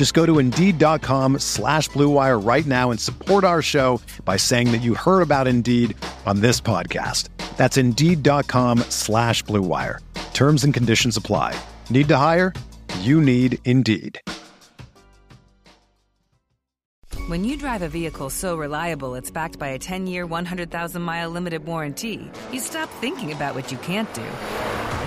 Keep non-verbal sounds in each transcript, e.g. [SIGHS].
Just go to Indeed.com slash BlueWire right now and support our show by saying that you heard about Indeed on this podcast. That's Indeed.com slash BlueWire. Terms and conditions apply. Need to hire? You need Indeed. When you drive a vehicle so reliable it's backed by a 10 year, 100,000 mile limited warranty, you stop thinking about what you can't do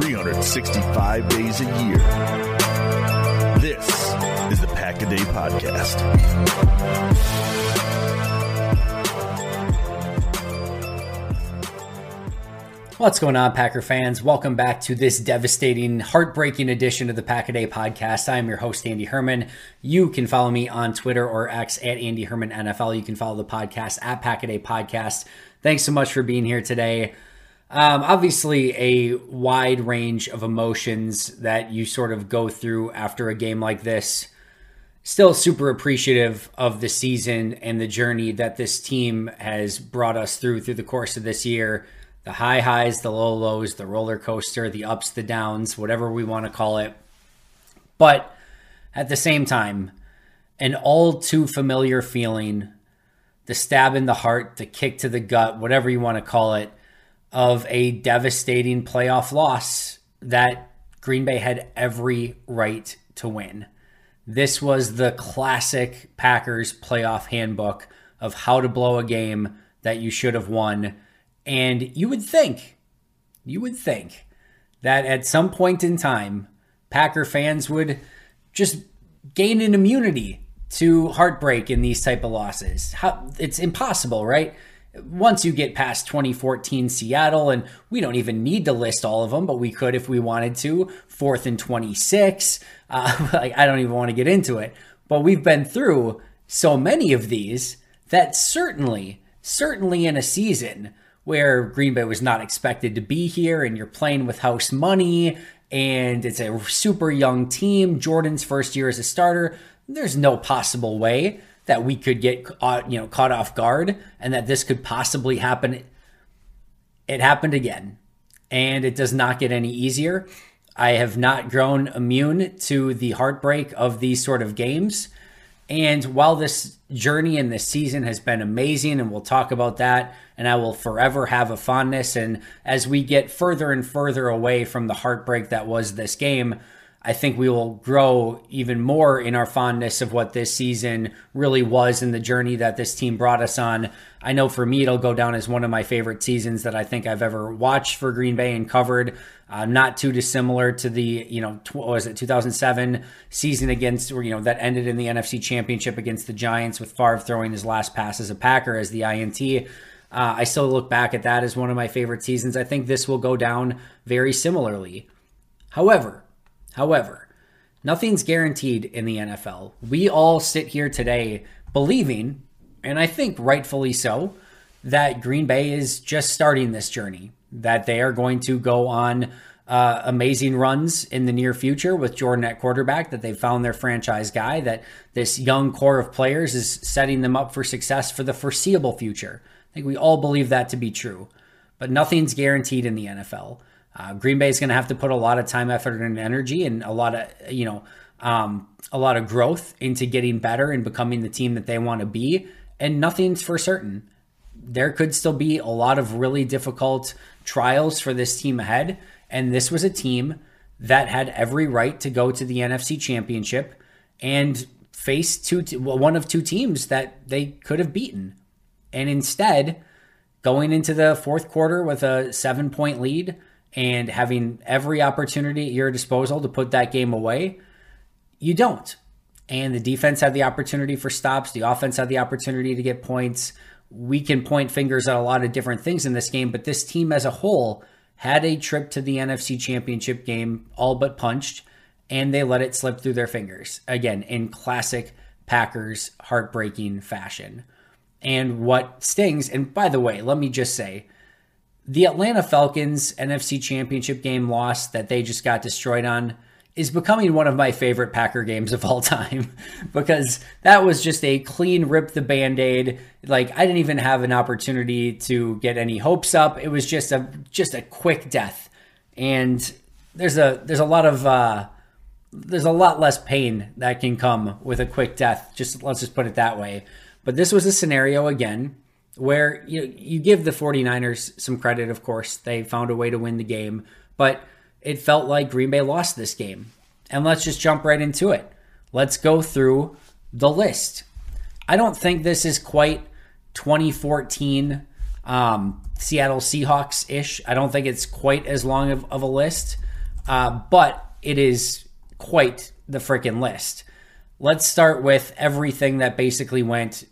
365 days a year. This is the Pack a Day Podcast. What's going on, Packer fans? Welcome back to this devastating, heartbreaking edition of the Pack a Day podcast. I am your host, Andy Herman. You can follow me on Twitter or X at Andy Herman NFL. You can follow the podcast at Pack a Day Podcast. Thanks so much for being here today. Um, obviously, a wide range of emotions that you sort of go through after a game like this. Still super appreciative of the season and the journey that this team has brought us through through the course of this year the high highs, the low lows, the roller coaster, the ups, the downs, whatever we want to call it. But at the same time, an all too familiar feeling, the stab in the heart, the kick to the gut, whatever you want to call it, of a devastating playoff loss that Green Bay had every right to win. This was the classic Packers playoff handbook of how to blow a game that you should have won and you would think, you would think that at some point in time, Packer fans would just gain an immunity to heartbreak in these type of losses. How, it's impossible, right? Once you get past 2014 Seattle, and we don't even need to list all of them, but we could if we wanted to. Fourth and 26. Uh, [LAUGHS] like I don't even want to get into it, but we've been through so many of these that certainly, certainly in a season where Green Bay was not expected to be here and you're playing with house money and it's a super young team, Jordan's first year as a starter, there's no possible way that we could get uh, you know caught off guard and that this could possibly happen. It happened again, and it does not get any easier. I have not grown immune to the heartbreak of these sort of games. And while this journey and this season has been amazing, and we'll talk about that, and I will forever have a fondness. And as we get further and further away from the heartbreak that was this game, I think we will grow even more in our fondness of what this season really was and the journey that this team brought us on. I know for me, it'll go down as one of my favorite seasons that I think I've ever watched for Green Bay and covered. Uh, not too dissimilar to the, you know, tw- was it 2007 season against, you know, that ended in the NFC Championship against the Giants with Favre throwing his last pass as a Packer as the INT. Uh, I still look back at that as one of my favorite seasons. I think this will go down very similarly. However, However, nothing's guaranteed in the NFL. We all sit here today believing, and I think rightfully so, that Green Bay is just starting this journey, that they are going to go on uh, amazing runs in the near future with Jordan at quarterback, that they've found their franchise guy, that this young core of players is setting them up for success for the foreseeable future. I think we all believe that to be true. but nothing's guaranteed in the NFL. Uh, Green Bay is going to have to put a lot of time, effort, and energy, and a lot of you know um, a lot of growth into getting better and becoming the team that they want to be. And nothing's for certain. There could still be a lot of really difficult trials for this team ahead. And this was a team that had every right to go to the NFC Championship and face two, one of two teams that they could have beaten. And instead, going into the fourth quarter with a seven point lead and having every opportunity at your disposal to put that game away, you don't. And the defense had the opportunity for stops, the offense had the opportunity to get points. We can point fingers at a lot of different things in this game, but this team as a whole had a trip to the NFC Championship game all but punched, and they let it slip through their fingers. Again, in classic Packers heartbreaking fashion. And what stings, and by the way, let me just say, the Atlanta Falcons NFC Championship game loss that they just got destroyed on is becoming one of my favorite Packer games of all time [LAUGHS] because that was just a clean rip the band-aid. Like I didn't even have an opportunity to get any hopes up. It was just a just a quick death. And there's a there's a lot of uh there's a lot less pain that can come with a quick death. Just let's just put it that way. But this was a scenario again where you you give the 49ers some credit of course. They found a way to win the game, but it felt like Green Bay lost this game. And let's just jump right into it. Let's go through the list. I don't think this is quite 2014 um, Seattle Seahawks ish. I don't think it's quite as long of, of a list, uh, but it is quite the freaking list. Let's start with everything that basically went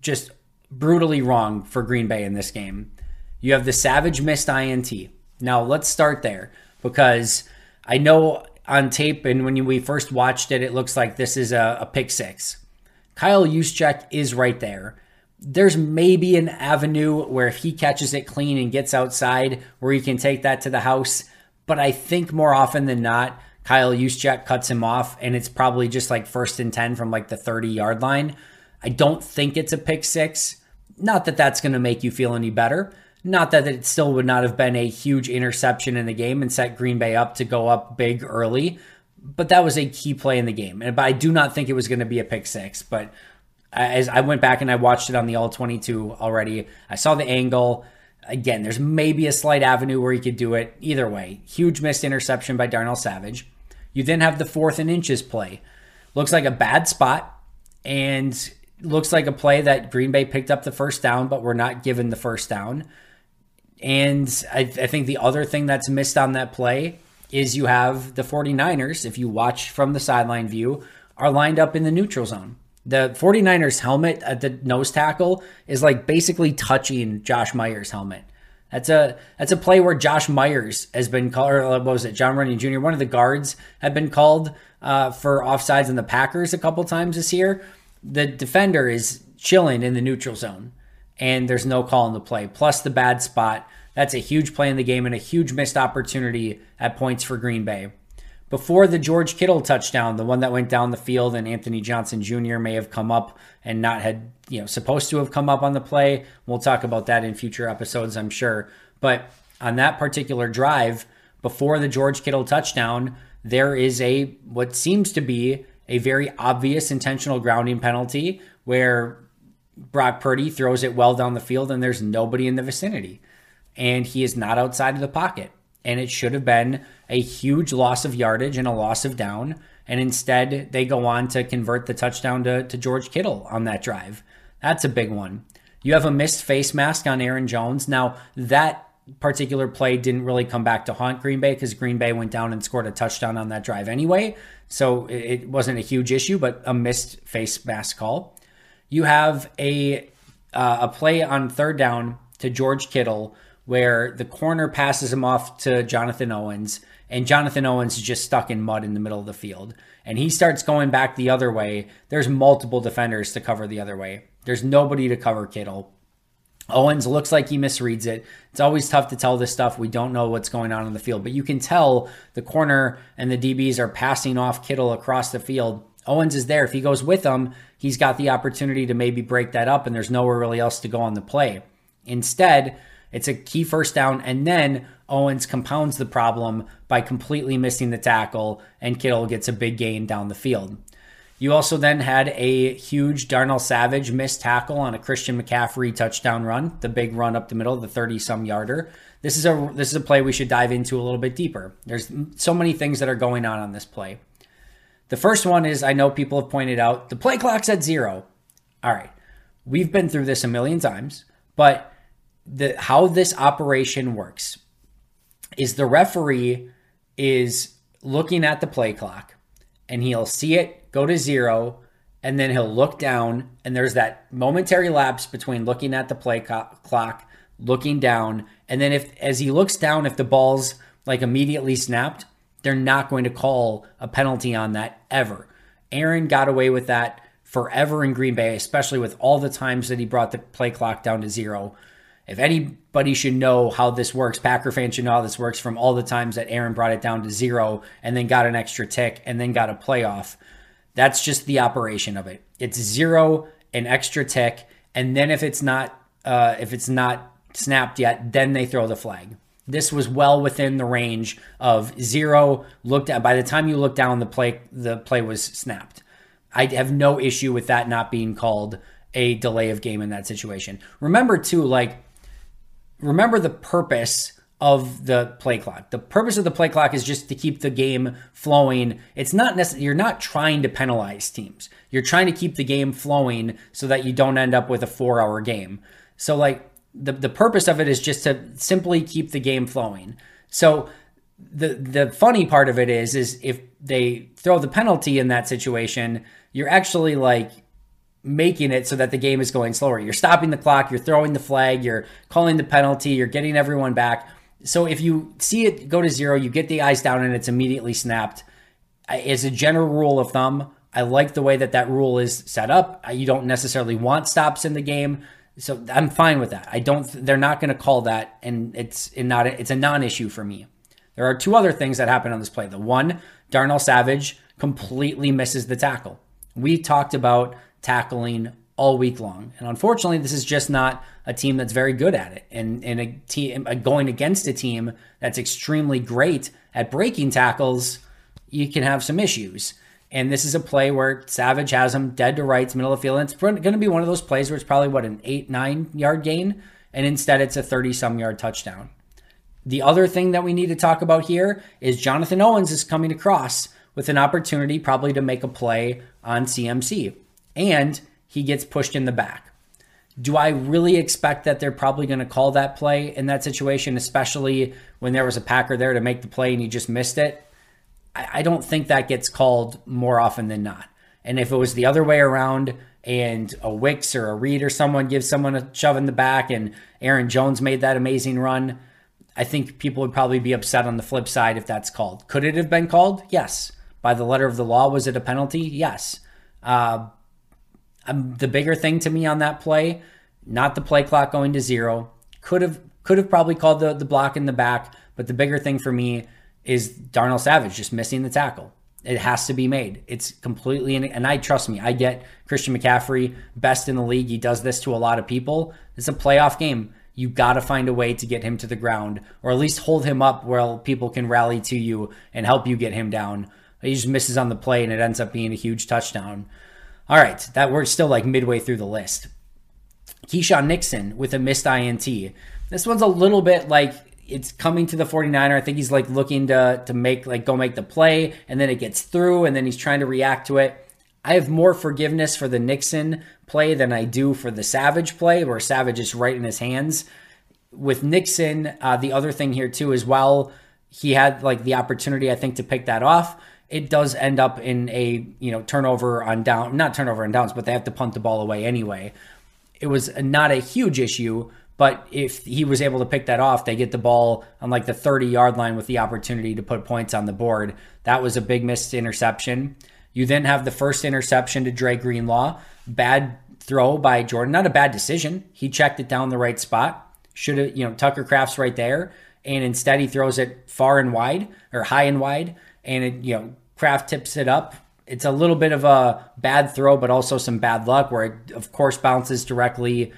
just brutally wrong for Green Bay in this game. You have the Savage missed INT. Now, let's start there because I know on tape and when we first watched it, it looks like this is a, a pick six. Kyle Juszczyk is right there. There's maybe an avenue where if he catches it clean and gets outside, where he can take that to the house. But I think more often than not, Kyle Juszczyk cuts him off, and it's probably just like first and 10 from like the 30 yard line. I don't think it's a pick six. Not that that's going to make you feel any better, not that it still would not have been a huge interception in the game and set Green Bay up to go up big early, but that was a key play in the game. And but I do not think it was going to be a pick six. But as I went back and I watched it on the all 22 already, I saw the angle. Again, there's maybe a slight avenue where he could do it. Either way, huge missed interception by Darnell Savage. You then have the fourth and inches play. Looks like a bad spot and looks like a play that Green Bay picked up the first down, but we're not given the first down. And I, I think the other thing that's missed on that play is you have the 49ers, if you watch from the sideline view, are lined up in the neutral zone. The 49ers helmet at the nose tackle is like basically touching Josh Myers' helmet. That's a that's a play where Josh Myers has been called, or what was it, John Runyan Jr., one of the guards, had been called uh, for offsides in the Packers a couple times this year. The defender is chilling in the neutral zone and there's no call in the play. Plus the bad spot. That's a huge play in the game and a huge missed opportunity at points for Green Bay. Before the George Kittle touchdown, the one that went down the field and Anthony Johnson Jr. may have come up and not had, you know, supposed to have come up on the play. We'll talk about that in future episodes, I'm sure. But on that particular drive, before the George Kittle touchdown, there is a what seems to be a very obvious intentional grounding penalty where Brock Purdy throws it well down the field and there's nobody in the vicinity. And he is not outside of the pocket. And it should have been a huge loss of yardage and a loss of down. And instead, they go on to convert the touchdown to, to George Kittle on that drive. That's a big one. You have a missed face mask on Aaron Jones. Now, that particular play didn't really come back to haunt Green Bay because Green Bay went down and scored a touchdown on that drive anyway. So it wasn't a huge issue, but a missed face mask call you have a uh, a play on third down to George Kittle where the corner passes him off to Jonathan Owens, and Jonathan Owens is just stuck in mud in the middle of the field. And he starts going back the other way. There's multiple defenders to cover the other way. There's nobody to cover Kittle. Owens looks like he misreads it. It's always tough to tell this stuff. We don't know what's going on in the field, but you can tell the corner and the DBs are passing off Kittle across the field. Owens is there. If he goes with them, he's got the opportunity to maybe break that up, and there's nowhere really else to go on the play. Instead, It's a key first down, and then Owens compounds the problem by completely missing the tackle, and Kittle gets a big gain down the field. You also then had a huge Darnell Savage missed tackle on a Christian McCaffrey touchdown run, the big run up the middle, the 30 some yarder. This is a this is a play we should dive into a little bit deeper. There's so many things that are going on on this play. The first one is I know people have pointed out the play clock's at 0. All right. We've been through this a million times, but the how this operation works is the referee is looking at the play clock and he'll see it go to zero, and then he'll look down, and there's that momentary lapse between looking at the play co- clock, looking down, and then if as he looks down, if the ball's like immediately snapped, they're not going to call a penalty on that ever. Aaron got away with that forever in Green Bay, especially with all the times that he brought the play clock down to zero. If anybody should know how this works, Packer fans should know how this works from all the times that Aaron brought it down to zero and then got an extra tick and then got a playoff. That's just the operation of it. It's zero, an extra tick, and then if it's not uh, if it's not snapped yet, then they throw the flag. This was well within the range of zero. Looked at by the time you look down, the play the play was snapped. I have no issue with that not being called a delay of game in that situation. Remember too, like remember the purpose of the play clock. The purpose of the play clock is just to keep the game flowing. It's not necessarily, you're not trying to penalize teams. You're trying to keep the game flowing so that you don't end up with a four hour game. So, like, the, the purpose of it is just to simply keep the game flowing. So, the the funny part of it is is if they throw the penalty in that situation, you're actually like making it so that the game is going slower. You're stopping the clock, you're throwing the flag, you're calling the penalty, you're getting everyone back so if you see it go to zero, you get the eyes down and it's immediately snapped. As a general rule of thumb, I like the way that that rule is set up. You don't necessarily want stops in the game, so I'm fine with that. I don't. They're not going to call that, and it's not. It's a non-issue for me. There are two other things that happen on this play. The one, Darnell Savage completely misses the tackle. We talked about tackling all week long. And unfortunately, this is just not a team that's very good at it. And, and a team going against a team that's extremely great at breaking tackles, you can have some issues. And this is a play where Savage has him dead to rights, middle of the field. And it's going to be one of those plays where it's probably what an eight, nine yard gain. And instead, it's a 30 some yard touchdown. The other thing that we need to talk about here is Jonathan Owens is coming across with an opportunity probably to make a play on CMC. And he gets pushed in the back. Do I really expect that they're probably going to call that play in that situation, especially when there was a Packer there to make the play and he just missed it? I, don't think that gets called more often than not. And if it was the other way around and a Wicks or a Reed or someone gives someone a shove in the back and Aaron Jones made that amazing run, I think people would probably be upset on the flip side if that's called. Could it have been called? Yes. By the letter of the law, was it a penalty? Yes. Uh, um, the bigger thing to me on that play, not the play clock going to zero. Could have could have probably called the, the block in the back, but the bigger thing for me is Darnell Savage just missing the tackle. It has to be made. It's completely, and I trust me, I get Christian McCaffrey, best in the league. He does this to a lot of people. It's a playoff game. You got to find a way to get him to the ground, or at least hold him up where people can rally to you and help you get him down. He just misses on the play, and it ends up being a huge touchdown. All right, that we're still like midway through the list. Keisean Nixon with a missed INT. This one's a little bit like it's coming to the 49er. I think he's like looking to to make like go make the play and then it gets through and then he's trying to react to it. I have more forgiveness for the Nixon play than I do for the Savage play where Savage is right in his hands. With Nixon, uh, the other thing here too is while he had like the opportunity I think to pick that off, it does end up in a you know turnover on down, not turnover on downs, but they have to punt the ball away anyway. It was not a huge issue, but if he was able to pick that off, they get the ball on like the 30 yard line with the opportunity to put points on the board. That was a big missed interception. You then have the first interception to Dre Greenlaw. Bad throw by Jordan. Not a bad decision. He checked it down the right spot. Should have, you know, Tucker Kraft's right there. And instead he throws it far and wide or high and wide. And it, you know, Kraft tips it up. It's a little bit of a bad throw, but also some bad luck where it, of course, bounces directly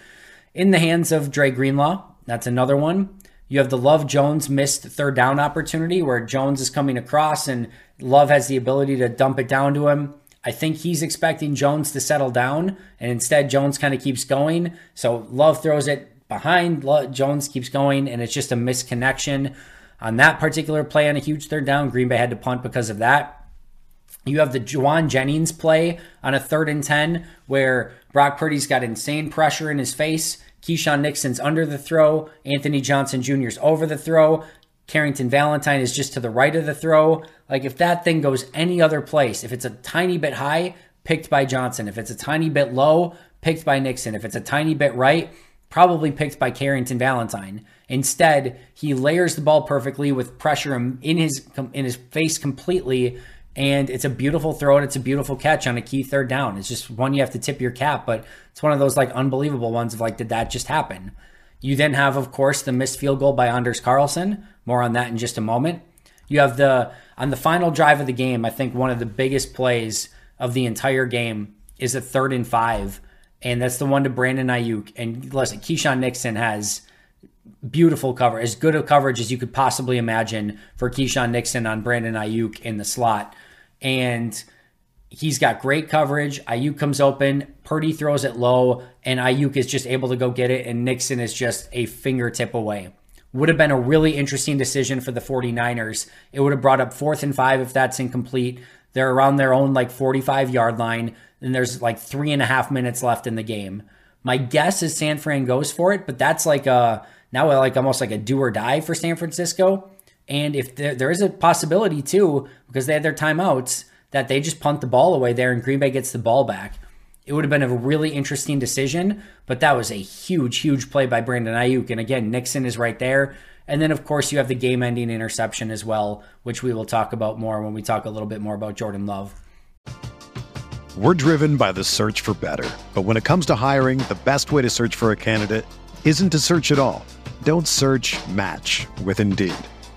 in the hands of Dre Greenlaw. That's another one. You have the Love Jones missed third down opportunity where Jones is coming across and Love has the ability to dump it down to him. I think he's expecting Jones to settle down, and instead Jones kind of keeps going. So Love throws it behind, Jones keeps going, and it's just a misconnection. On that particular play on a huge third down, Green Bay had to punt because of that. You have the Jauan Jennings play on a third and 10 where Brock Purdy's got insane pressure in his face. Keisean Nixon's under the throw. Anthony Johnson Jr.'s over the throw. Carrington Valentine is just to the right of the throw. Like if that thing goes any other place, if it's a tiny bit high, picked by Johnson. If it's a tiny bit low, picked by Nixon. If it's a tiny bit right, probably picked by Carrington Valentine. Instead, he layers the ball perfectly with pressure in his in his face completely and it's a beautiful throw and it's a beautiful catch on a key third down. It's just one you have to tip your cap, but it's one of those like unbelievable ones of like, did that just happen? You then have, of course, the missed field goal by Anders Carlson. More on that in just a moment. You have the on the final drive of the game. I think one of the biggest plays of the entire game is a third and five, and that's the one to Brandon Aiyuk. And listen, Keisean Nixon has beautiful cover, as good a coverage as you could possibly imagine for Keisean Nixon on Brandon Aiyuk in the slot and he's got great coverage. Aiyuk comes open, Purdy throws it low, and Aiyuk is just able to go get it, and Nixon is just a fingertip away. Would have been a really interesting decision for the 49ers. It would have brought up fourth and five if that's incomplete. They're around their own like 45 yard line, and there's like three and a half minutes left in the game. My guess is San Fran goes for it, but that's like a now like almost like a do or die for San Francisco. And if there, there is a possibility too, because they had their timeouts, that they just punt the ball away there and Green Bay gets the ball back. It would have been a really interesting decision, but that was a huge, huge play by Brandon Aiyuk. And again, Nixon is right there. And then, of course, you have the game ending interception as well, which we will talk about more when we talk a little bit more about Jordan Love. We're driven by the search for better. But when it comes to hiring, the best way to search for a candidate isn't to search at all. Don't search match with Indeed.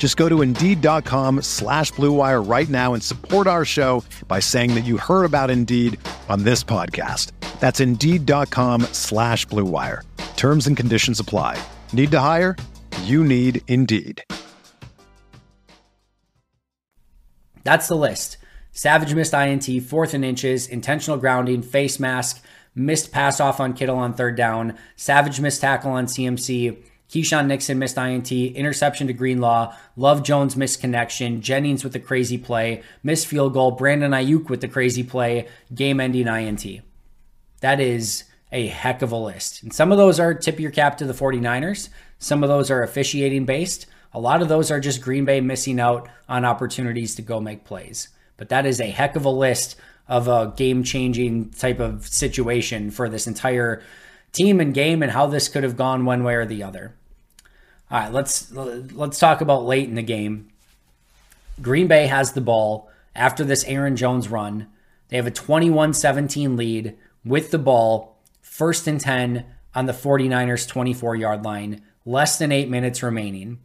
Just go to Indeed.com slash BlueWire right now and support our show by saying that you heard about Indeed on this podcast. That's Indeed.com slash BlueWire. Terms and conditions apply. Need to hire? You need Indeed. That's the list. Savage missed INT, fourth and inches, intentional grounding, face mask, missed pass off on Kittle on third down, Savage missed tackle on CMC, Keisean Nixon missed INT, interception to Greenlaw, Love Jones missed connection, Jennings with the crazy play, missed field goal, Brandon Aiyuk with the crazy play, game ending INT. That is a heck of a list. And some of those are tip your cap to the 49ers, some of those are officiating based. A lot of those are just Green Bay missing out on opportunities to go make plays. But that is a heck of a list of a game changing type of situation for this entire team and game and how this could have gone one way or the other. All right, let's let's talk about late in the game. Green Bay has the ball after this Aaron Jones run. They have a 21-17 lead with the ball, first and 10 on the 49ers 24-yard line, less than 8 minutes remaining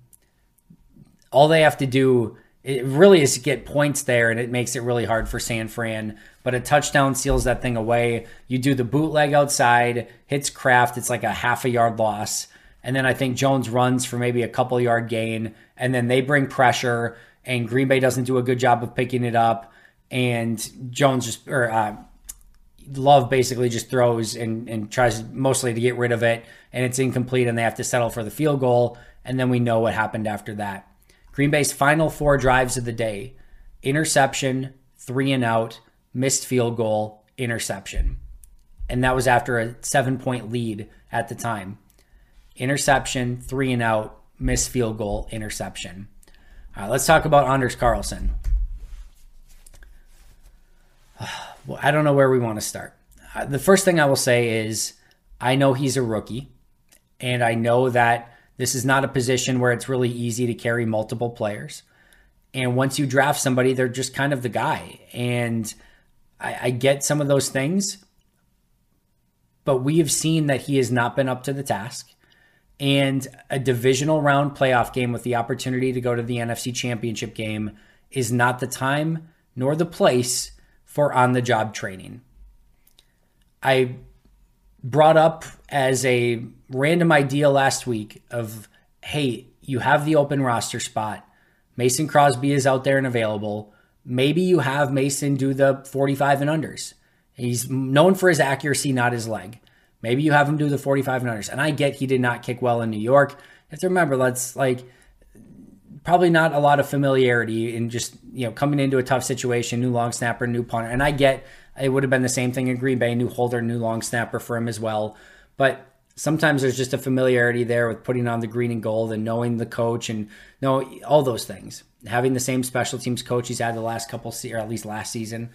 all they have to do it really is get points there, and it makes it really hard for San Fran. But a touchdown seals that thing away. You do the bootleg outside, hits Kraft, it's like a half a yard loss. And then I think Jones runs for maybe a couple yard gain, and then they bring pressure, and Green Bay doesn't do a good job of picking it up. And Jones just, or uh, Love basically just throws and, and tries mostly to get rid of it, and it's incomplete, and they have to settle for the field goal. And then we know what happened after that. Green Bay's final four drives of the day interception, three and out, missed field goal, interception. And that was after a seven point lead at the time. Interception, three and out, missed field goal interception. All right, let's talk about Anders Carlson. [SIGHS] Well, I don't know where we want to start. Uh, the first thing I will say is I know he's a rookie, and I know that this is not a position where it's really easy to carry multiple players. And once you draft somebody, they're just kind of the guy. And I, I get some of those things, but we have seen that he has not been up to the task. And a divisional round playoff game with the opportunity to go to the NFC championship game is not the time nor the place for on the job training. I brought up as a random idea last week of hey, you have the open roster spot. Mason Crosby is out there and available. Maybe you have Mason do the 45 and unders. He's known for his accuracy, not his leg. Maybe you have him do the 45 and unders. And I get he did not kick well in New York. You have to remember, let's like probably not a lot of familiarity in just you know coming into a tough situation, new long snapper, new punter. And I get it would have been the same thing in Green Bay, new holder, new long snapper for him as well. But sometimes there's just a familiarity there with putting on the green and gold and knowing the coach and know all those things. Having the same special teams coach he's had the last couple se- or at least last season.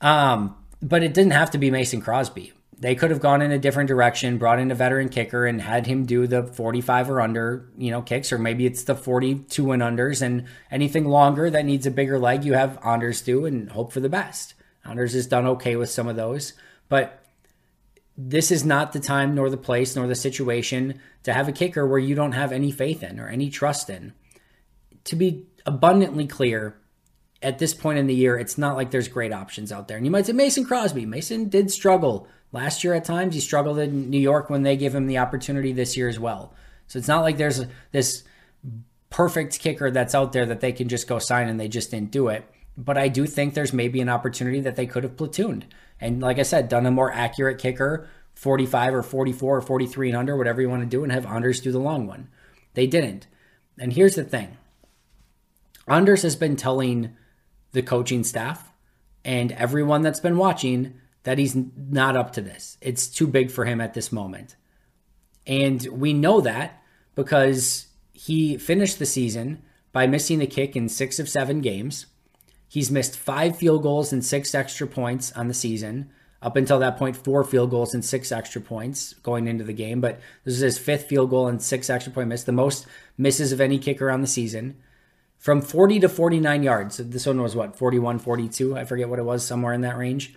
Um, but it didn't have to be Mason Crosby. They could have gone in a different direction, brought in a veteran kicker and had him do the 45 or under, you know, kicks, or maybe it's the 42 and unders and anything longer that needs a bigger leg, you have Anders do and hope for the best. Anders has done okay with some of those, but this is not the time nor the place nor the situation to have a kicker where you don't have any faith in or any trust in. To be abundantly clear, at this point in the year, it's not like there's great options out there. And you might say Mason Crosby. Mason did struggle last year at times. He struggled in New York when they gave him the opportunity this year as well. So it's not like there's this perfect kicker that's out there that they can just go sign and they just didn't do it. But I do think there's maybe an opportunity that they could have platooned. And like I said, done a more accurate kicker, 45 or 44 or 43 and under, whatever you want to do, and have Anders do the long one. They didn't. And here's the thing Anders has been telling the coaching staff and everyone that's been watching that he's not up to this. It's too big for him at this moment. And we know that because he finished the season by missing the kick in six of seven games. He's missed five field goals and six extra points on the season. Up until that point, four field goals and six extra points going into the game. But this is his fifth field goal and six extra point miss, the most misses of any kicker on the season. From 40 to 49 yards. This one was what, 41, 42? I forget what it was, somewhere in that range.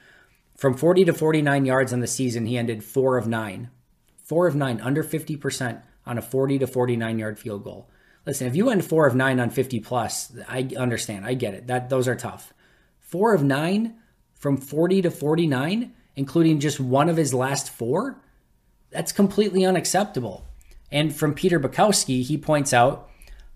From 40 to 49 yards on the season, he ended four of nine. Four of nine, under 50% on a 40 to 49 yard field goal. Listen, if you end four of nine on 50 plus, I understand. I get it. That those are tough. Four of nine from 40 to 49, including just one of his last four, that's completely unacceptable. And from Peter Bukowski, he points out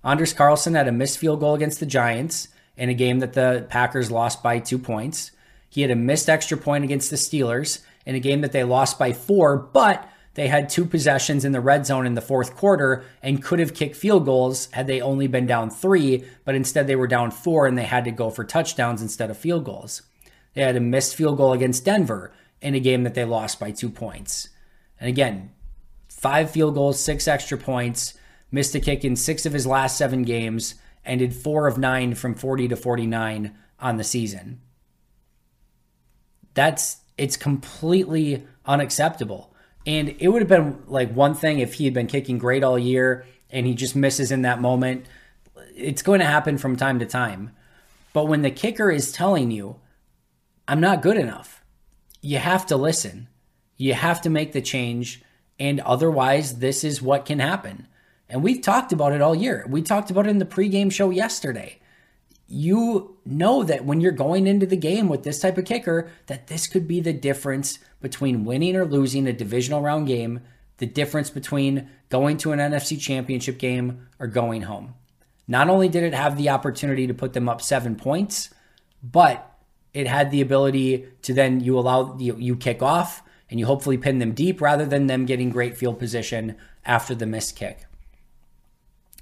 Anders Carlson had a missed field goal against the Giants in a game that the Packers lost by two points. He had a missed extra point against the Steelers in a game that they lost by four, but they had two possessions in the red zone in the fourth quarter and could have kicked field goals had they only been down three, but instead they were down four and they had to go for touchdowns instead of field goals. They had a missed field goal against Denver in a game that they lost by two points. And again, five field goals, six extra points, missed a kick in six of his last seven games, ended four of nine from 40 to 49 on the season. That's it's completely unacceptable. And it would have been like one thing if he had been kicking great all year and he just misses in that moment. It's going to happen from time to time. But when the kicker is telling you, I'm not good enough, you have to listen. You have to make the change. And otherwise, this is what can happen. And we've talked about it all year. We talked about it in the pregame show yesterday you know that when you're going into the game with this type of kicker, that this could be the difference between winning or losing a divisional round game, the difference between going to an NFC championship game or going home. Not only did it have the opportunity to put them up seven points, but it had the ability to then you allow you, you kick off and you hopefully pin them deep rather than them getting great field position after the missed kick.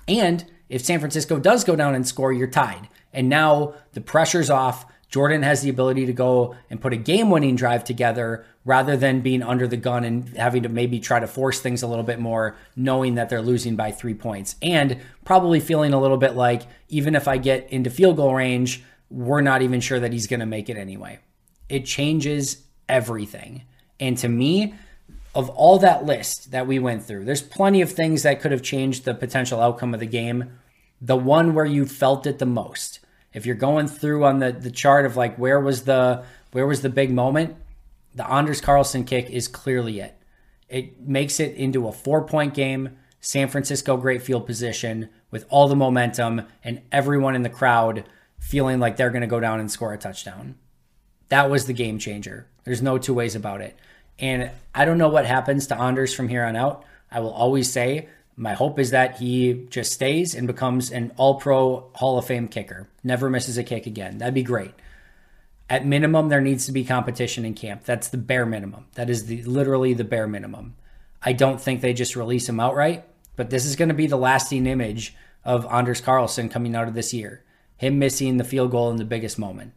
And if San Francisco does go down and score, you're tied. And now the pressure's off Jordan has the ability to go and put a game winning drive together rather than being under the gun and having to maybe try to force things a little bit more, knowing that they're losing by three points. And probably feeling a little bit like, even if I get into field goal range, we're not even sure that he's going to make it anyway. It changes everything. And to me, of all that list that we went through, there's plenty of things that could have changed the potential outcome of the game. The one where you felt it the most if you're going through on the, the chart of like where was the where was the big moment, the Anders Carlson kick is clearly it. It makes it into a four point game. San Francisco great field position with all the momentum and everyone in the crowd feeling like they're going to go down and score a touchdown. That was the game changer. There's no two ways about it. And I don't know what happens to Anders from here on out. I will always say my hope is that he just stays and becomes an all pro Hall of Fame kicker, never misses a kick again. That'd be great. At minimum, there needs to be competition in camp. That's the bare minimum. That is the literally the bare minimum. I don't think they just release him outright, but this is going to be the lasting image of Anders Carlson coming out of this year. Him missing the field goal in the biggest moment.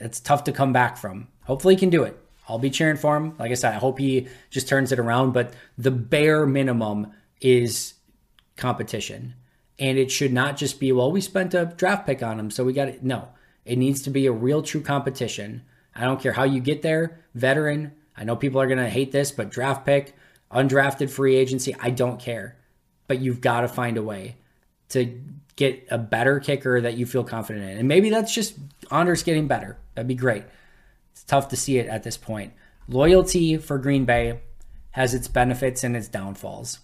It's tough to come back from. Hopefully, he can do it. I'll be cheering for him. Like I said, I hope he just turns it around, but the bare minimum is competition. And it should not just be, well, we spent a draft pick on him, so we got it. No, it needs to be a real, true competition. I don't care how you get there, veteran. I know people are going to hate this, but draft pick, undrafted free agency, I don't care. But you've got to find a way to get a better kicker that you feel confident in. And maybe that's just Anders getting better. That'd be great. It's tough to see it at this point. Loyalty for Green Bay has its benefits and its downfalls.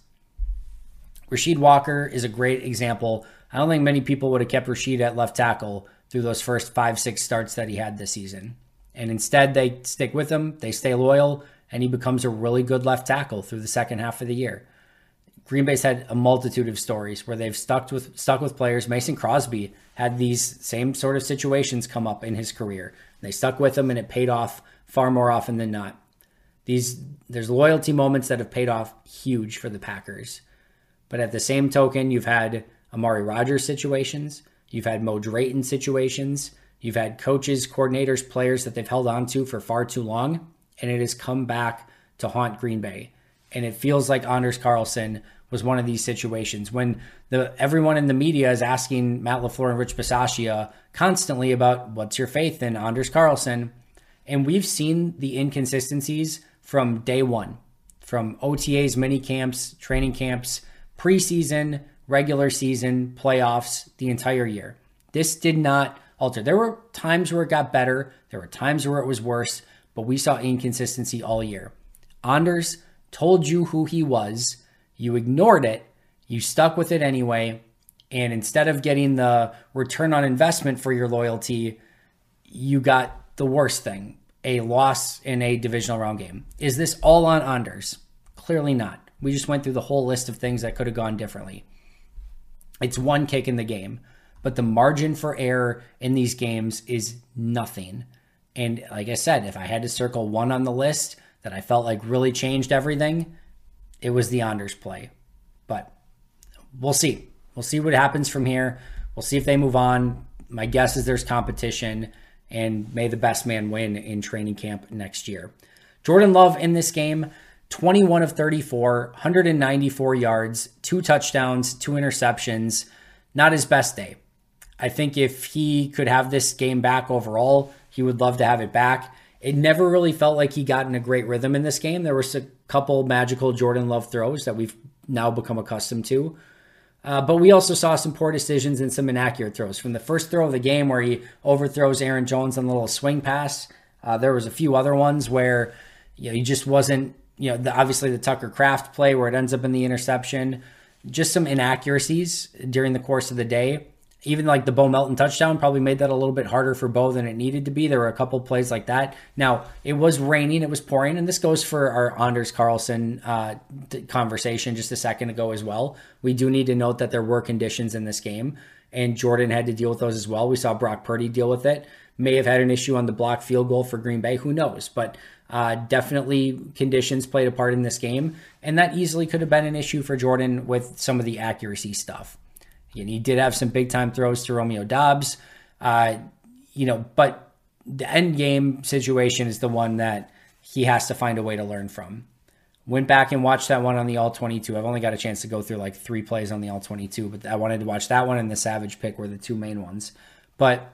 Rasheed Walker is a great example. I don't think many people would have kept Rasheed at left tackle through those first five, six starts that he had this season. And instead, they stick with him, they stay loyal, and he becomes a really good left tackle through the second half of the year. Green Bay's had a multitude of stories where they've stuck with stuck with players. Mason Crosby had these same sort of situations come up in his career. They stuck with him, and it paid off far more often than not. These there's loyalty moments that have paid off huge for the Packers. But at the same token, you've had Amari Rogers situations, you've had Mo Drayton situations, you've had coaches, coordinators, players that they've held on to for far too long, and it has come back to haunt Green Bay. And it feels like Anders Carlson was one of these situations when the everyone in the media is asking Matt LaFleur and Rich Bisaccia constantly about what's your faith in Anders Carlson. And we've seen the inconsistencies from day one, from OTAs, mini camps, training camps, preseason, regular season, playoffs, the entire year. This did not alter. There were times where it got better, there were times where it was worse, but we saw inconsistency all year. Anders told you who he was, you ignored it, you stuck with it anyway, and instead of getting the return on investment for your loyalty, you got the worst thing a loss in a divisional round game. Is this all on Anders? Clearly not. We just went through the whole list of things that could have gone differently. It's one kick in the game, but the margin for error in these games is nothing. And like I said, if I had to circle one on the list that I felt like really changed everything, it was the Anders play. But we'll see. We'll see what happens from here. We'll see if they move on. My guess is there's competition, and may the best man win in training camp next year. Jordan Love in this game 21 of 34, 194 yards, two touchdowns, two interceptions. Not his best day. I think if he could have this game back overall, he would love to have it back. It never really felt like he got in a great rhythm in this game. There was a couple magical Jordan Love throws that we've now become accustomed to. Uh, but we also saw some poor decisions and some inaccurate throws. From the first throw of the game where he overthrows Aaron Jones on a little swing pass, uh, there was a few other ones where you know, he just wasn't you know, the, obviously the Tucker Kraft play where it ends up in the interception, just some inaccuracies during the course of the day. Even like the Bo Melton touchdown probably made that a little bit harder for Bo than it needed to be. There were a couple plays like that. Now, it was raining, it was pouring, and this goes for our Anders Carlson uh, conversation just a second ago as well. We do need to note that there were conditions in this game, and Jordan had to deal with those as well. We saw Brock Purdy deal with it. May have had an issue on the block field goal for Green Bay. Who knows? But uh, definitely, conditions played a part in this game, and that easily could have been an issue for Jordan with some of the accuracy stuff. And he did have some big time throws to Romeo Doubs, uh, you know, but the end game situation is the one that he has to find a way to learn from. Went back and watched that one on the all 22. I've only got a chance to go through like three plays on the all 22, but I wanted to watch that one and the Savage pick were the two main ones. But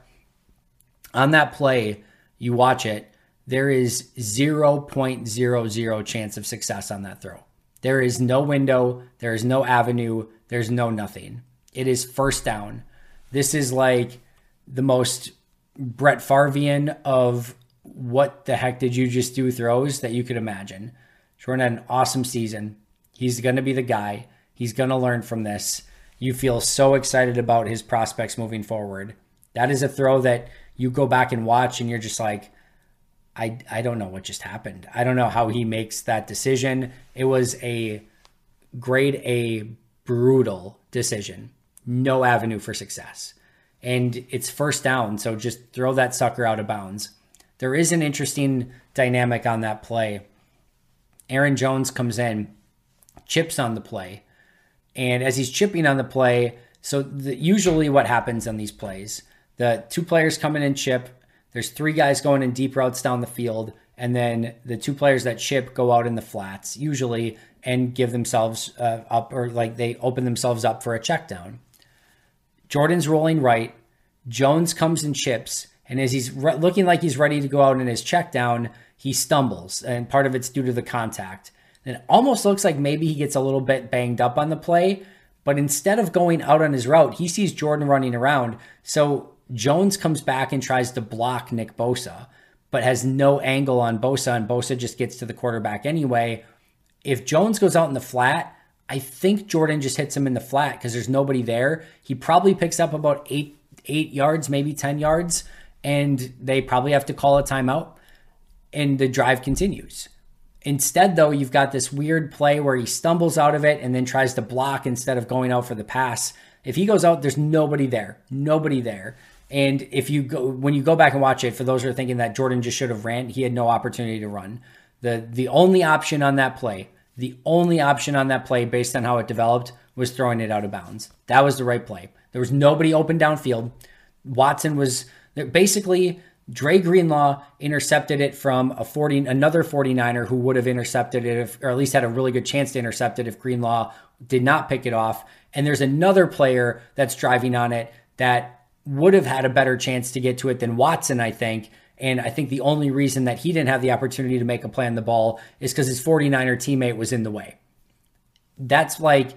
on that play, you watch it, there is 0.00 chance of success on that throw. There is no window, there is no avenue, there's no nothing. It is first down. This is like the most Brett Farvian of what the heck did you just do throws that you could imagine. Jordan had an awesome season. He's going to be the guy. He's going to learn from this. You feel so excited about his prospects moving forward. That is a throw that you go back and watch and you're just like, I, I don't know what just happened. I don't know how he makes that decision. It was a grade A brutal decision. No avenue for success. And it's first down, so just throw that sucker out of bounds. There is an interesting dynamic on that play. Aaron Jones comes in, chips on the play. And as he's chipping on the play, so the, usually what happens on these plays, the two players come in and chip, there's three guys going in deep routes down the field, and then the two players that chip go out in the flats usually and give themselves uh, up or like they open themselves up for a check down. Jordan's rolling right. Jones comes and chips, and as he's re- looking like he's ready to go out in his check down, he stumbles, and part of it's due to the contact. And it almost looks like maybe he gets a little bit banged up on the play, but instead of going out on his route, he sees Jordan running around. So Jones comes back and tries to block Nick Bosa, but has no angle on Bosa, and Bosa just gets to the quarterback anyway. If Jones goes out in the flat, I think Jordan just hits him in the flat because there's nobody there. He probably picks up about eight eight yards, maybe ten yards, and they probably have to call a timeout, and the drive continues. Instead, though, you've got this weird play where he stumbles out of it and then tries to block instead of going out for the pass. If he goes out, there's nobody there, nobody there. And if you go when you go back and watch it, for those who are thinking that Jordan just should have ran, he had no opportunity to run. The the only option on that play, the only option on that play based on how it developed was throwing it out of bounds. That was the right play. There was nobody open downfield. Watson was basically Dre Greenlaw intercepted it from a 40 another 49er who would have intercepted it if, or at least had a really good chance to intercept it if Greenlaw did not pick it off. And there's another player that's driving on it that would have had a better chance to get to it than Watson, I think. And I think the only reason that he didn't have the opportunity to make a play on the ball is because his 49er teammate was in the way. That's like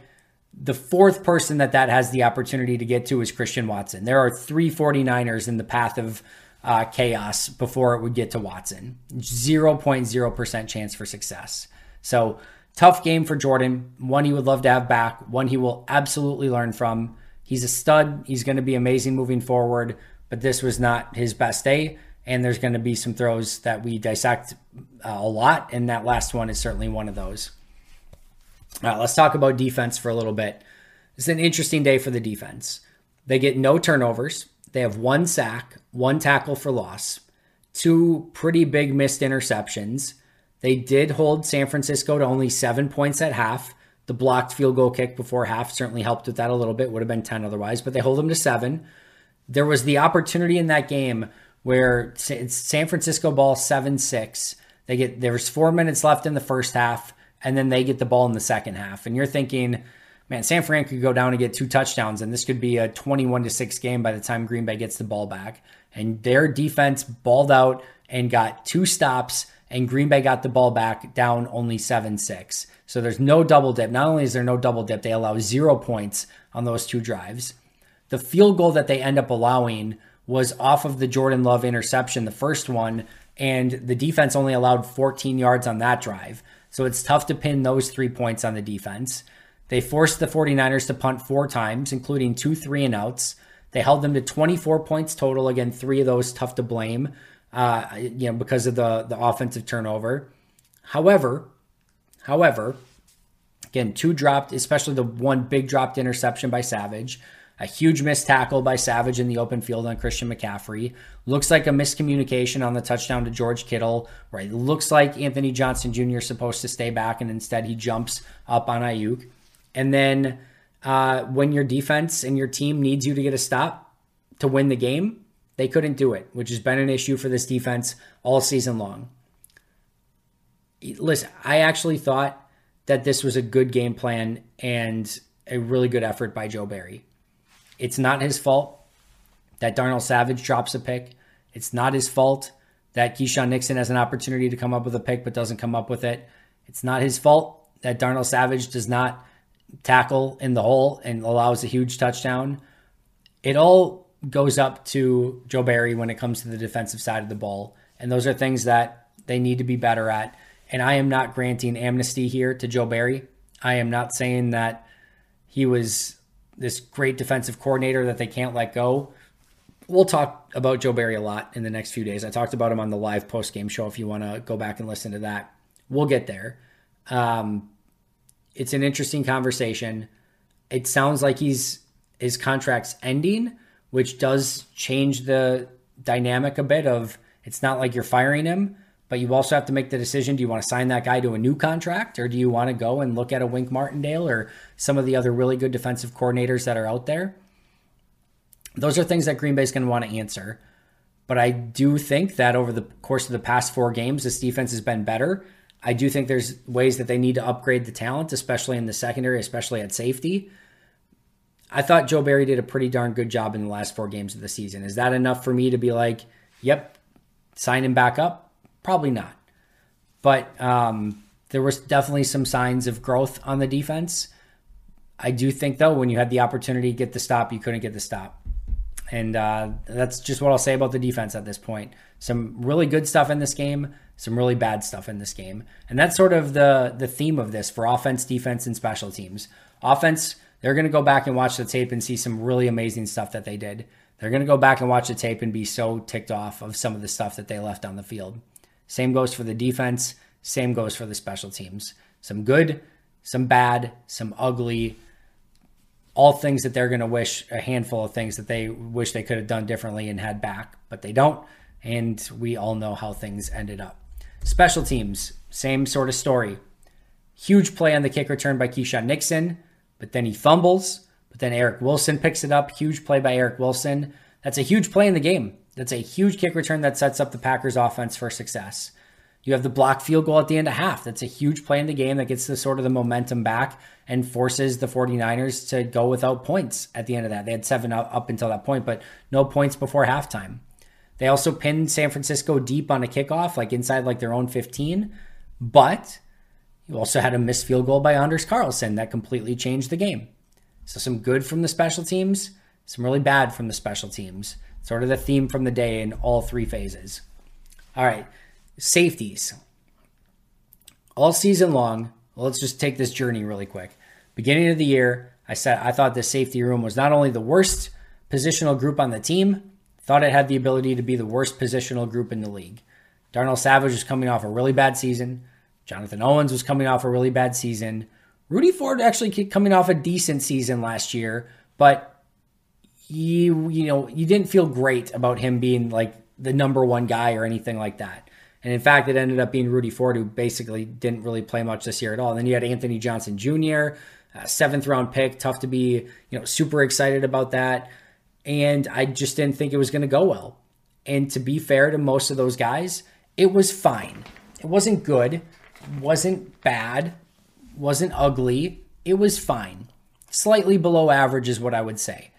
the fourth person that that has the opportunity to get to is Christian Watson. There are three 49ers in the path of uh, chaos before it would get to Watson. 0.0% chance for success. So tough game for Jordan. One he would love to have back, one he will absolutely learn from. He's a stud. He's going to be amazing moving forward, but this was not his best day. And there's going to be some throws that we dissect uh, a lot. And that last one is certainly one of those. All let's talk about defense for a little bit. It's an interesting day for the defense. They get no turnovers. They have one sack, one tackle for loss, two pretty big missed interceptions. They did hold San Francisco to only seven points at half. The blocked field goal kick before half certainly helped with that a little bit. Would have been 10 otherwise, but they hold them to seven. There was the opportunity in that game where San Francisco ball 7 6. They get there's four minutes left in the first half, and then they get the ball in the second half. And you're thinking, man, San Fran could go down and get two touchdowns, and this could be a 21 to 6 game by the time Green Bay gets the ball back. And their defense balled out and got two stops, and Green Bay got the ball back down only 7 6. So there's no double dip. Not only is there no double dip, they allow zero points on those two drives. The field goal that they end up allowing was off of the Jordan Love interception, the first one, and the defense only allowed 14 yards on that drive. So it's tough to pin those three points on the defense. They forced the 49ers to punt four times, including two three and outs. They held them to 24 points total. Again, three of those tough to blame, uh, you know, because of the the offensive turnover. However, However, again, two dropped, especially the one big dropped interception by Savage. A huge missed tackle by Savage in the open field on Christian McCaffrey. Looks like a miscommunication on the touchdown to George Kittle, right? looks like Anthony Johnson Jr. is supposed to stay back, and instead he jumps up on Aiyuk. And then uh, when your defense and your team needs you to get a stop to win the game, They couldn't do it, which has been an issue for this defense all season long. Listen, I actually thought that this was a good game plan and a really good effort by Joe Barry. It's not his fault that Darnell Savage drops a pick. It's not his fault that Keisean Nixon has an opportunity to come up with a pick but doesn't come up with it. It's not his fault that Darnell Savage does not tackle in the hole and allows a huge touchdown. It all goes up to Joe Barry when it comes to the defensive side of the ball. And those are things that they need to be better at. And I am not granting amnesty here to Joe Barry. I am not saying that he was this great defensive coordinator that they can't let go. We'll talk about Joe Barry a lot in the next few days. I talked about him on the live post game show if you want to go back and listen to that. We'll get there. Um, it's an interesting conversation. It sounds like he's his contract's ending, which does change the dynamic a bit of it's not like you're firing him, but you also have to make the decision do you want to sign that guy to a new contract or do you want to go and look at a Wink Martindale or some of the other really good defensive coordinators that are out there? Those are things that Green Bay is going to want to answer. But I do think that over the course of the past four games, this defense has been better. I do think there's ways that they need to upgrade the talent, especially in the secondary, especially at safety. I thought Joe Barry did a pretty darn good job in the last four games of the season. Is that enough for me to be like, yep, sign him back up? Probably not. But um, there was definitely some signs of growth on the defense. I do think, though, when you had the opportunity to get the stop, you couldn't get the stop. And uh, that's just what I'll say about the defense at this point. Some really good stuff in this game, some really bad stuff in this game. And that's sort of the the theme of this for offense, defense, and special teams. Offense, they're going to go back and watch the tape and see some really amazing stuff that they did. They're going to go back and watch the tape and be so ticked off of some of the stuff that they left on the field. Same goes for the defense, same goes for the special teams. Some good, some bad, some ugly, all things that they're going to wish a handful of things that they wish they could have done differently and had back, but they don't. And we all know how things ended up. Special teams, same sort of story. Huge play on the kick return by Keisean Nixon, but then he fumbles. But then Eric Wilson picks it up. Huge play by Eric Wilson. That's a huge play in the game. That's a huge kick return that sets up the Packers offense for success. You have the block field goal at the end of half. That's a huge play in the game that gets the sort of the momentum back and forces the 49ers to go without points at the end of that. They had seven up, up until that point, but no points before halftime. They also pinned San Francisco deep on a kickoff, like inside like their own 15. But you also had a missed field goal by Anders Carlson that completely changed the game. So some good from the special teams, some really bad from the special teams. Sort of the theme from the day in all three phases. All right. Safeties. All season long, let's just take this journey really quick. Beginning of the year, I said I thought the safety room was not only the worst positional group on the team, thought it had the ability to be the worst positional group in the league. Darnell Savage was coming off a really bad season. Jonathan Owens was coming off a really bad season. Rudy Ford actually coming off a decent season last year, but you you know you didn't feel great about him being like the number one guy or anything like that. And in fact, it ended up being Rudy Ford, who basically didn't really play much this year at all. And then you had Anthony Johnson Jr., seventh round pick. Tough to be, you know, super excited about that. And I just didn't think it was going to go well. And to be fair to most of those guys, it was fine. It wasn't good, wasn't bad, wasn't ugly. It was fine. Slightly below average is what I would say.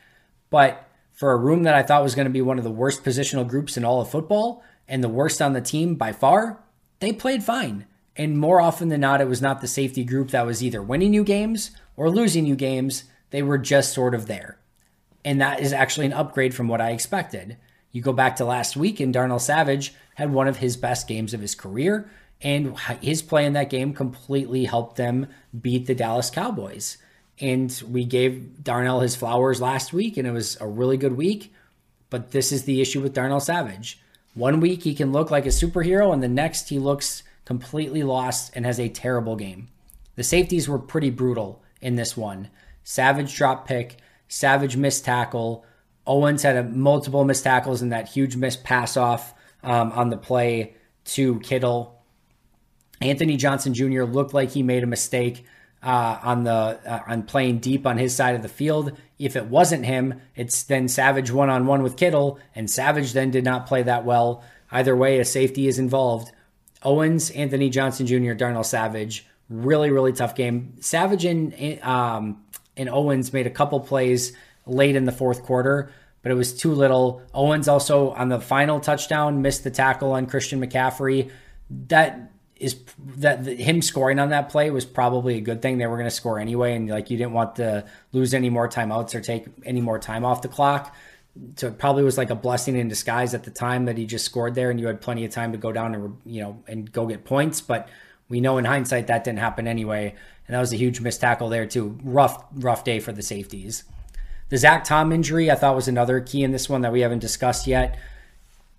But for a room that I thought was going to be one of the worst positional groups in all of football, and the worst on the team by far, they played fine. And more often than not, it was not the safety group that was either winning you games or losing you games. They were just sort of there. And that is actually an upgrade from what I expected. You go back to last week, and Darnell Savage had one of his best games of his career. And his play in that game completely helped them beat the Dallas Cowboys. And we gave Darnell his flowers last week, and it was a really good week. But this is the issue with Darnell Savage. One week he can look like a superhero, and the next he looks completely lost and has a terrible game. The safeties were pretty brutal in this one. Savage drop pick, Savage missed tackle. Owens had a, multiple missed tackles and that huge missed pass off um, on the play to Kittle. Anthony Johnson Jr. looked like he made a mistake uh, on the uh, on playing deep on his side of the field. If it wasn't him, it's then Savage one on one with Kittle, and Savage then did not play that well. Either way, a safety is involved. Owens, Anthony Johnson Jr., Darnell Savage, really really tough game. Savage and um, and Owens made a couple plays late in the fourth quarter, but it was too little. Owens also on the final touchdown missed the tackle on Christian McCaffrey. That is that the, him scoring on that play was probably a good thing. They were going to score anyway, and like you didn't want to lose any more timeouts or take any more time off the clock. So it probably was like a blessing in disguise at the time that he just scored there, and you had plenty of time to go down and you know and go get points. But we know in hindsight that didn't happen anyway, and that was a huge missed tackle there too. Rough, rough day for the safeties. The Zach Tom injury I thought was another key in this one that we haven't discussed yet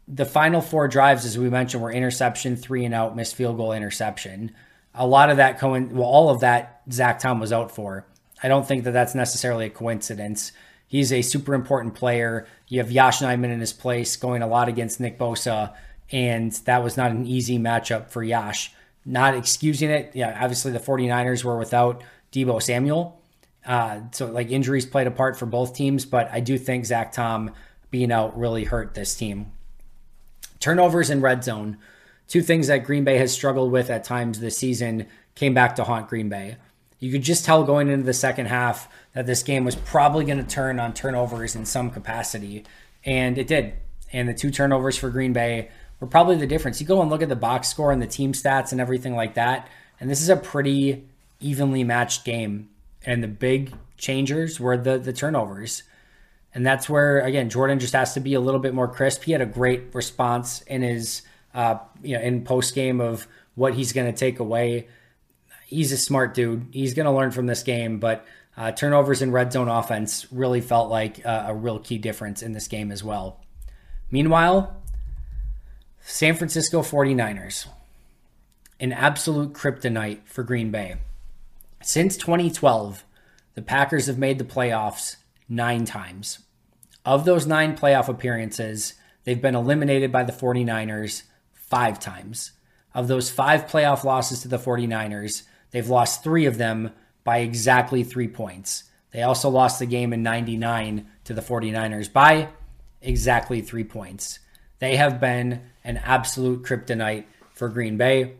the final four drives, as we mentioned, were interception, three and out, missed field goal, interception. A lot of that, well, all of that, Zach Tom was out for. I don't think that that's necessarily a coincidence. He's a super important player. You have Yosh Nijman in his place, going a lot against Nick Bosa, and that was not an easy matchup for Yosh. Not excusing it. Yeah, obviously the 49ers were without Deebo Samuel. Uh, so, like, injuries played a part for both teams, but I do think Zach Tom being out really hurt this team. Turnovers in red zone, two things that Green Bay has struggled with at times this season, came back to haunt Green Bay. You could just tell going into the second half that this game was probably going to turn on turnovers in some capacity, and it did. And the two turnovers for Green Bay were probably the difference. You go and look at the box score and the team stats and everything like that, and this is a pretty evenly matched game. And the big changers were the the turnovers. And that's where again Jordan just has to be a little bit more crisp. He had a great response in his uh, you know in post game of what he's going to take away. He's a smart dude. He's going to learn from this game, but uh, turnovers in red zone offense really felt like uh, a real key difference in this game as well. Meanwhile, San Francisco 49ers, an absolute kryptonite for Green Bay. Since 2012, the Packers have made the playoffs nine times. Of those nine playoff appearances, they've been eliminated by the 49ers five times. Of those five playoff losses to the 49ers, they've lost three of them by exactly three points. They also lost the game in 99 to the 49ers by exactly three points. They have been an absolute kryptonite for Green Bay.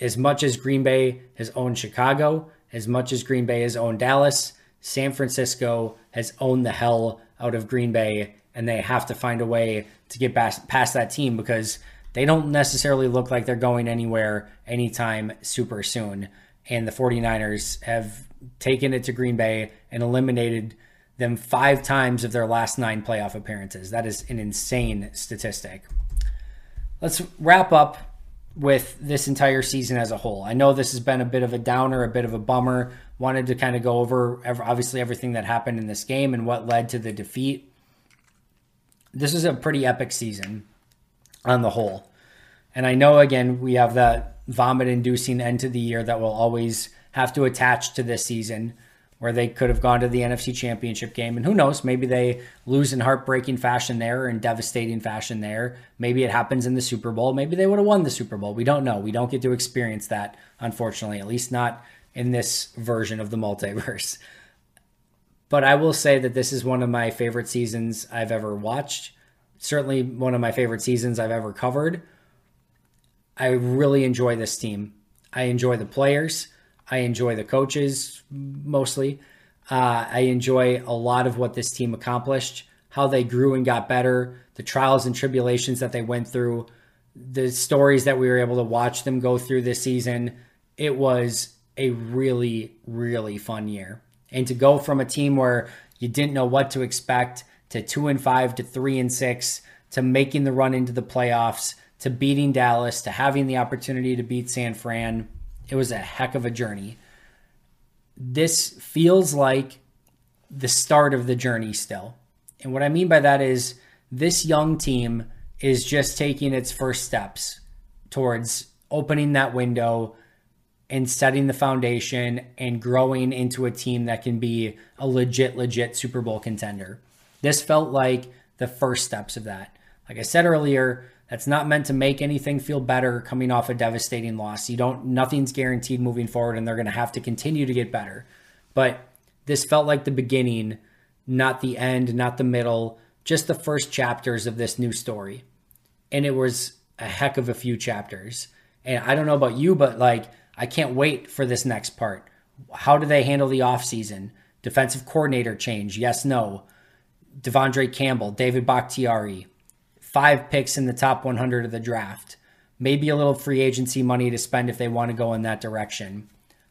As much as Green Bay has owned Chicago, as much as Green Bay has owned Dallas, San Francisco has owned the hell out of Green Bay, and they have to find a way to get past, past that team because they don't necessarily look like they're going anywhere anytime super soon. And the 49ers have taken it to Green Bay and eliminated them five times of their last nine playoff appearances. That is an insane statistic. Let's wrap up with this entire season as a whole. I know this has been a bit of a downer, a bit of a bummer. Wanted to kind of go over obviously everything that happened in this game and what led to the defeat. This is a pretty epic season on the whole. And I know again we have that vomit inducing end to the year that we'll always have to attach to this season where they could have gone to the NFC Championship game. And who knows, maybe they lose in heartbreaking fashion there or in devastating fashion there. Maybe it happens in the Super Bowl. Maybe they would have won the Super Bowl. We don't know. We don't get to experience that, unfortunately, at least not in this version of the multiverse. But I will say that this is one of my favorite seasons I've ever watched. Certainly one of my favorite seasons I've ever covered. I really enjoy this team. I enjoy the players. I enjoy the coaches mostly. Uh, I enjoy a lot of what this team accomplished, how they grew and got better, the trials and tribulations that they went through, the stories that we were able to watch them go through this season. It was a really, really fun year. And to go from a team where you didn't know what to expect to two and five to three and six to making the run into the playoffs to beating Dallas to having the opportunity to beat San Fran it was a heck of a journey. This feels like the start of the journey still. And what I mean by that is this young team is just taking its first steps towards opening that window and setting the foundation and growing into a team that can be a legit, legit Super Bowl contender. This felt like the first steps of that. Like I said earlier, That's not meant to make anything feel better coming off a devastating loss. You don't nothing's guaranteed moving forward and they're going to have to continue to get better. But this felt like the beginning, not the end, not the middle, just the first chapters of this new story. And it was a heck of a few chapters. And I don't know about you, but like I can't wait for this next part. How do they handle the offseason? Defensive coordinator change, yes, no. De'Vondre Campbell, David Bakhtiari, five picks in the top 100 of the draft. Maybe a little free agency money to spend if they want to go in that direction.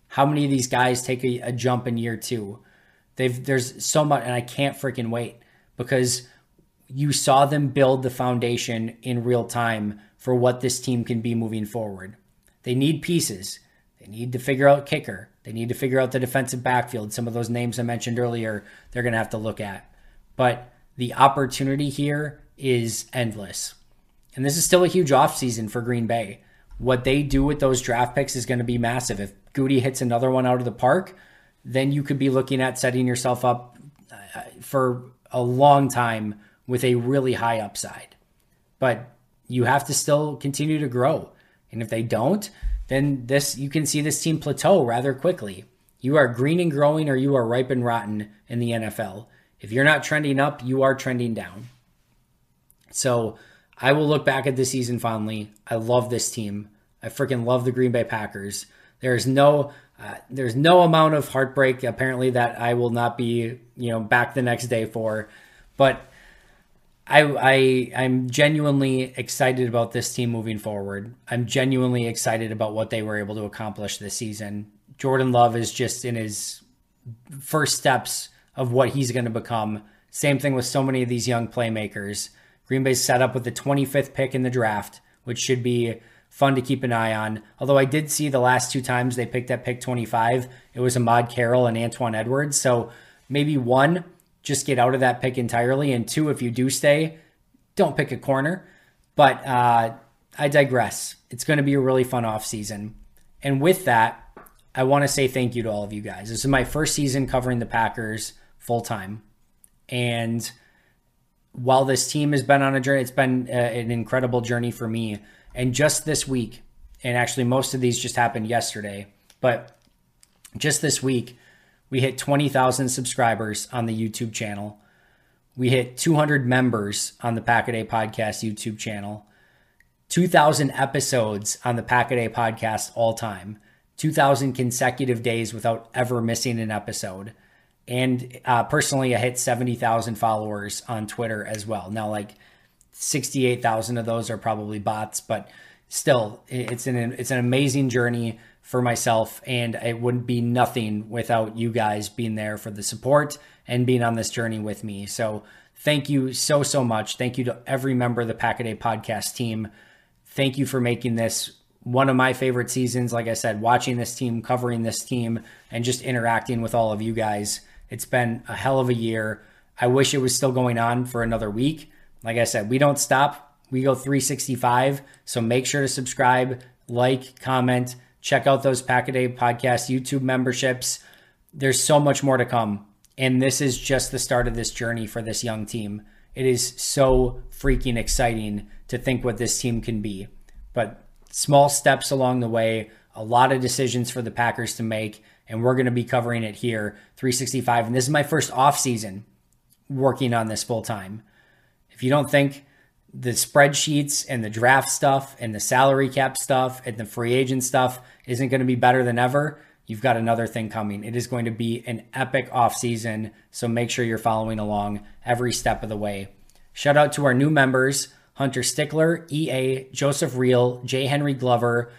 How many of these guys take a, a jump in year two? They've there's so much, and I can't freaking wait because you saw them build the foundation in real time for what this team can be moving forward. They need pieces. Need to figure out kicker. They need to figure out the defensive backfield. Some of those names I mentioned earlier, they're going to have to look at. But the opportunity here is endless. And this is still a huge offseason for Green Bay. What they do with those draft picks is going to be massive. If Gutey hits another one out of the park, then you could be looking at setting yourself up uh, for a long time with a really high upside. But you have to still continue to grow. And if they don't, then this you can see this team plateau rather quickly. You are green and growing or you are ripe and rotten in the NFL. If you're not trending up, you are trending down. So I will look back at this season fondly. I love this team. I freaking love the Green Bay Packers. There's no uh, there's no amount of heartbreak apparently that I will not be you know back the next day for, but I I I'm genuinely excited about this team moving forward. I'm genuinely excited about what they were able to accomplish this season. Jordan Love is just in his first steps of what he's going to become. Same thing with so many of these young playmakers. Green Bay's set up with the 25th pick in the draft, which should be fun to keep an eye on. Although I did see the last two times they picked at pick 25, it was Ahmad Carroll and Antuan Edwards. So maybe one, just get out of that pick entirely. And two, if you do stay, don't pick a corner. But uh, I digress. It's going to be a really fun off season. And with that, I want to say thank you to all of you guys. This is my first season covering the Packers full time. And while this team has been on a journey, it's been uh, an incredible journey for me. And just this week, and actually most of these just happened yesterday, but just this week, we hit 20,000 subscribers on the YouTube channel. We hit 200 members on the Pack a Podcast YouTube channel. 2,000 episodes on the Pack a Podcast all time. 2,000 consecutive days without ever missing an episode. And uh, personally, I hit 70,000 followers on Twitter as well. Now, like 68,000 of those are probably bots, but still, it's an it's an amazing journey for myself, and it wouldn't be nothing without you guys being there for the support and being on this journey with me. So, thank you so so much. Thank you to every member of the Pack a podcast team. Thank you for making this one of my favorite seasons. Like I said, watching this team, covering this team, and just interacting with all of you guys. It's been a hell of a year. I wish it was still going on for another week. Like I said, we don't stop. We go 365. So make sure to subscribe, like, comment, check out those Pack a Day podcast YouTube memberships. There's so much more to come. And this is just the start of this journey for this young team. It is so freaking exciting to think what this team can be. But small steps along the way, a lot of decisions for the Packers to make and we're going to be covering it here 365 and this is my first off season working on this full time if you don't think the spreadsheets and the draft stuff and the salary cap stuff and the free agent stuff isn't going to be better than ever you've got another thing coming it is going to be an epic off season so make sure you're following along every step of the way shout out to our new members hunter stickler ea joseph reel j henry glover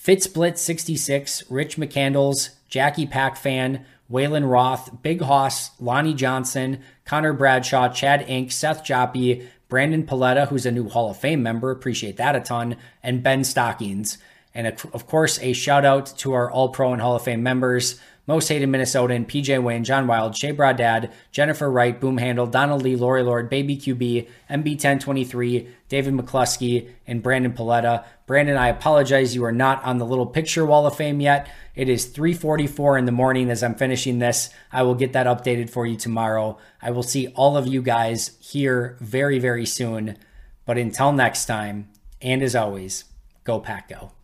Fitzblitz66, Rich McCandles, Jackie Pack Fan, Waylon Roth, Big Hoss, Lonnie Johnson, Connor Bradshaw, Chad Inc., Seth Joppy, Brandon Paletta, who's a new Hall of Fame member, appreciate that a ton, and Ben Stockings. And of course, a shout out to our All Pro and Hall of Fame members most Hated Minnesotan, PJ Wayne, John Wild, Shea Dad, Jennifer Wright, Boom Handle, Donald Lee, Lori Lord, Baby QB, MB1023, David McCluskey, and Brandon Paletta. Brandon, I apologize you are not on the little picture wall of fame yet. It is 3:44 in the morning as I'm finishing this. I will get that updated for you tomorrow. I will see all of you guys here very very soon. But until next time, And as always, go Pack Go.